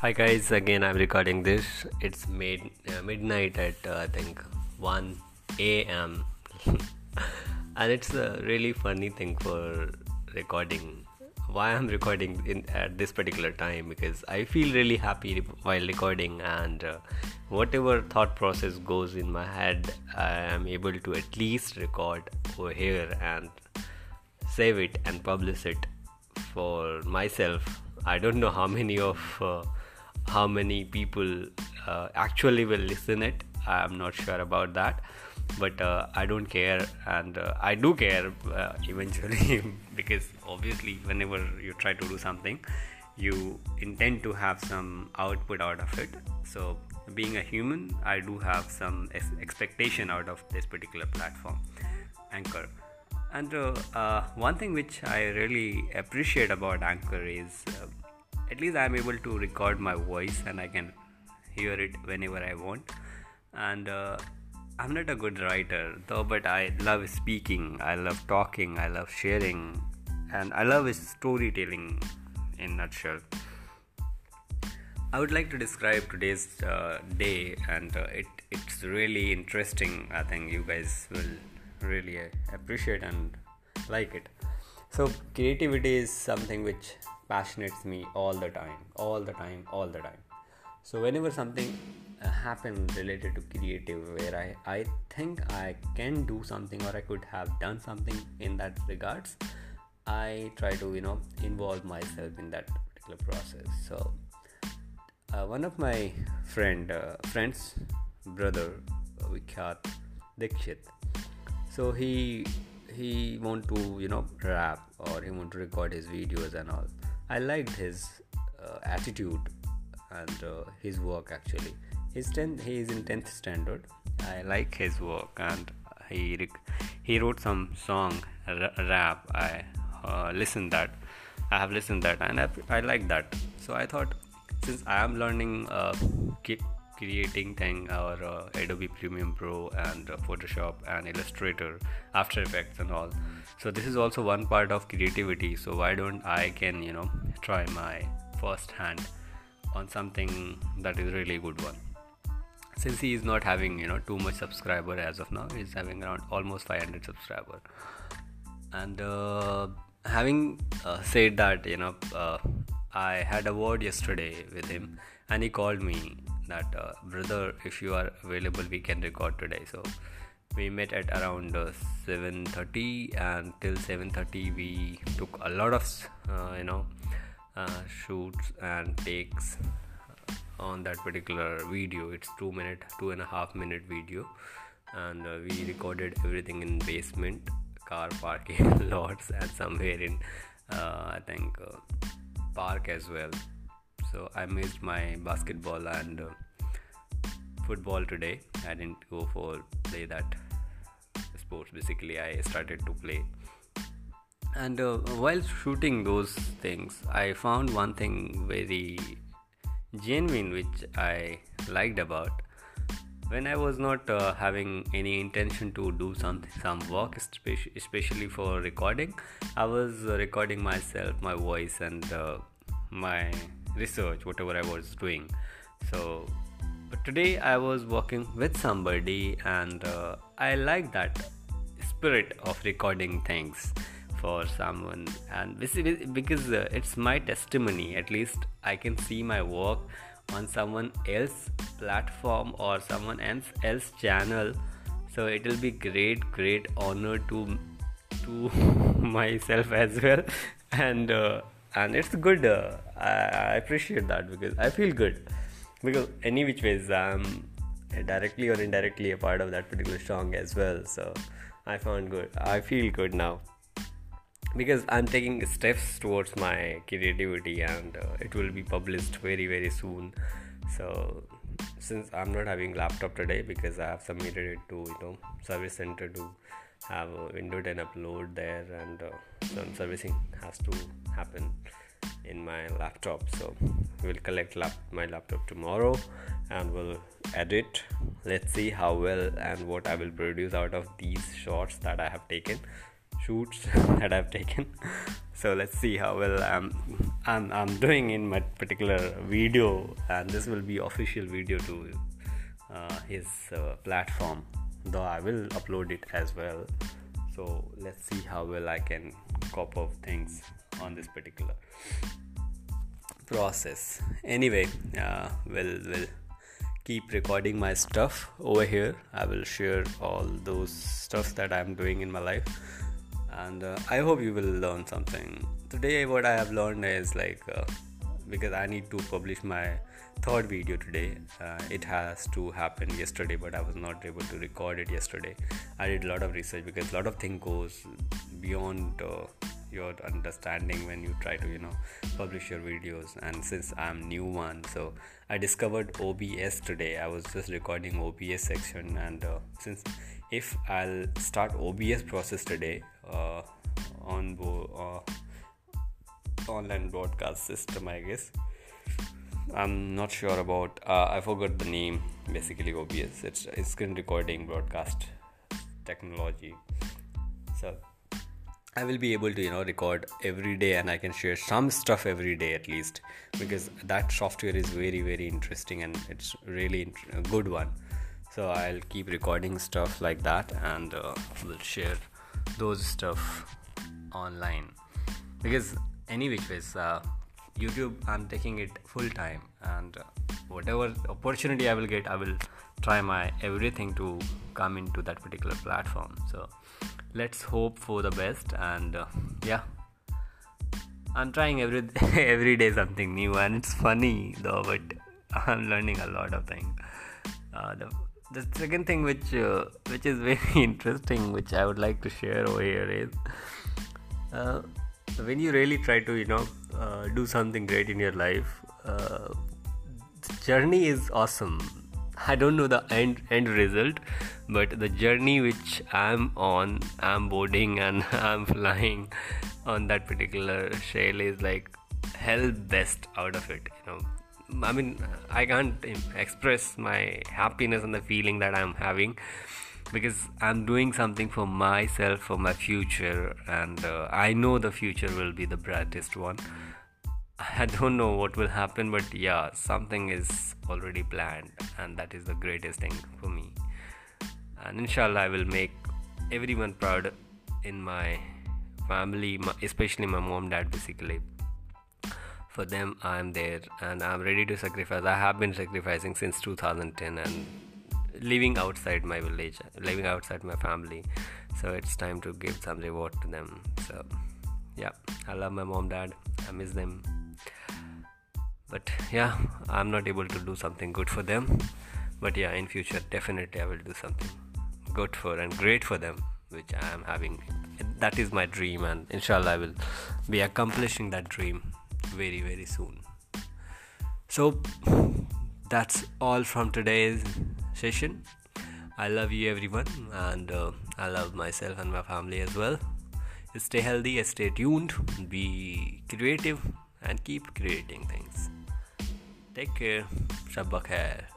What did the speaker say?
Hi guys, again I'm recording this. It's mid uh, midnight at uh, I think 1 a.m. and it's a really funny thing for recording. Why I'm recording in at this particular time because I feel really happy while recording and uh, whatever thought process goes in my head, I am able to at least record over here and save it and publish it for myself. I don't know how many of uh, how many people uh, actually will listen it. I'm not sure about that. But uh, i don't care. And uh, i do care uh, eventually because obviously whenever you try to do something you intend to have some output out of it. So being a human i do have some ex- expectation out of this particular platform anchor. And uh, uh, one thing which i really appreciate about anchor is at least i'm able to record my voice and i can hear it whenever i want. And uh, i'm not a good writer though but i love speaking. I love talking. I love sharing. And i love storytelling in nutshell. I would like to describe today's uh, day, and uh, it it's really interesting. I think you guys will really appreciate and like it. So creativity is something which passionates me all the time all the time all the time. So whenever something uh, happens related to creative where I, I think i can do something or i could have done something in that regards i try to you know involve myself in that particular process. So uh, one of my friend uh, friends brother uh, Vikhyat Dikshit so he he want to you know rap or he want to record his videos and all I liked his uh, attitude and uh, his work actually. He's ten, he is in tenth standard. I like his work and he rec- he wrote some song r- rap. I uh, listened that. I have listened that and I, I like that. So I thought since I am learning uh, creating thing or uh, Adobe Premiere Pro and uh, Photoshop and Illustrator, After Effects and all. So this is also one part of creativity. So why don't I can you know try my first hand on something that is really good one. Since he is not having you know too much subscriber as of now, he's having around almost 500 subscriber. And uh, having uh, said that, you know, uh, I had a word yesterday with him, and he called me that uh, brother if you are available we can record today. So we met at around uh, 7.30 and till 7.30 we took a lot of uh, you know uh, shoots and takes on that particular video. It's two minute two and a half minute video and uh, we recorded everything in basement car parking lots and somewhere in uh, i think park as well so I missed my basketball and uh, football today. I didn't go for play that sports. Basically, I started to play. And uh, while shooting those things, I found one thing very genuine which I liked about. When I was not uh, having any intention to do something, some work, especially for recording, I was recording myself, my voice, and uh, my research whatever i was doing. So but today i was working with somebody and uh, i like that spirit of recording things for someone. And because uh, it's my testimony at least i can see my work on someone else platform or someone else else channel. So it will be great great honor to to myself as well. And uh, and it's good uh, I, appreciate that because i feel good. Because any which ways i'm directly or indirectly a part of that particular song as well so i found good i feel good now. Because i'm taking steps towards my creativity and uh, it will be published very very soon. So since i'm not having laptop today because i have submitted it to you know service center to have a window 10 upload there and uh, some servicing has to happen in my laptop so we'll collect lap- my laptop tomorrow and we'll edit let's see how well and what i will produce out of these shots that i have taken shoots that I've taken. So let's see how well I'm I'm, I'm doing in my particular video, and this will be official video to uh, his uh, platform. Though I will upload it as well. So let's see how well I can cop up things on this particular process. Anyway, uh, we'll we'll keep recording my stuff over here. I will share all those stuff that I'm doing in my life, and uh, I hope you will learn something. Today, what I have learned is like uh, because I need to publish my third video today. Uh, it has to happen yesterday, but I was not able to record it yesterday. I did a lot of research because a lot of things goes beyond uh, your understanding when you try to you know publish your videos and since i'm new one so i discovered obs today i was just recording obs section and uh, since if i'll start obs process today uh, on bo- uh, online broadcast system i guess. I'm not sure about uh, i forgot the name basically obs it's, screen recording broadcast technology. So I will be able to you know record every day and I can share some stuff every day at least because that software is very very interesting and it's really a good one. So I'll keep recording stuff like that and uh, will share those stuff online because any which ways uh, YouTube I'm taking it full time and uh, whatever opportunity I will get I will try my everything to come into that particular platform. So let's hope for the best and uh, yeah i'm trying every every day something new and it's funny though but i'm learning a lot of things uh, the, the second thing which uh, which is very interesting which i would like to share over here is uh, when you really try to you know uh, do something great in your life uh, the journey is awesome I don't know the end end result, but the journey which I'm on, I'm boarding and I'm flying on that particular shell is like hell best out of it. You know, I mean, I can't express my happiness and the feeling that I'm having because I'm doing something for myself, for my future, and uh, I know the future will be the brightest one. I don't know what will happen, but yeah, something is already planned, and that is the greatest thing for me. And inshallah, I will make everyone proud in my family, especially my mom, dad, basically. For them, I'm there and I'm ready to sacrifice. I have been sacrificing since 2010 and living outside my village, living outside my family. So it's time to give some reward to them. So, yeah, I love my mom, dad. I miss them but yeah i'm not able to do something good for them but yeah in future definitely i will do something good for and great for them which i am having that is my dream and inshallah i will be accomplishing that dream very very soon so that's all from today's session i love you everyone and uh, i love myself and my family as well stay healthy stay tuned be creative and keep creating things Take care. Shabba khair.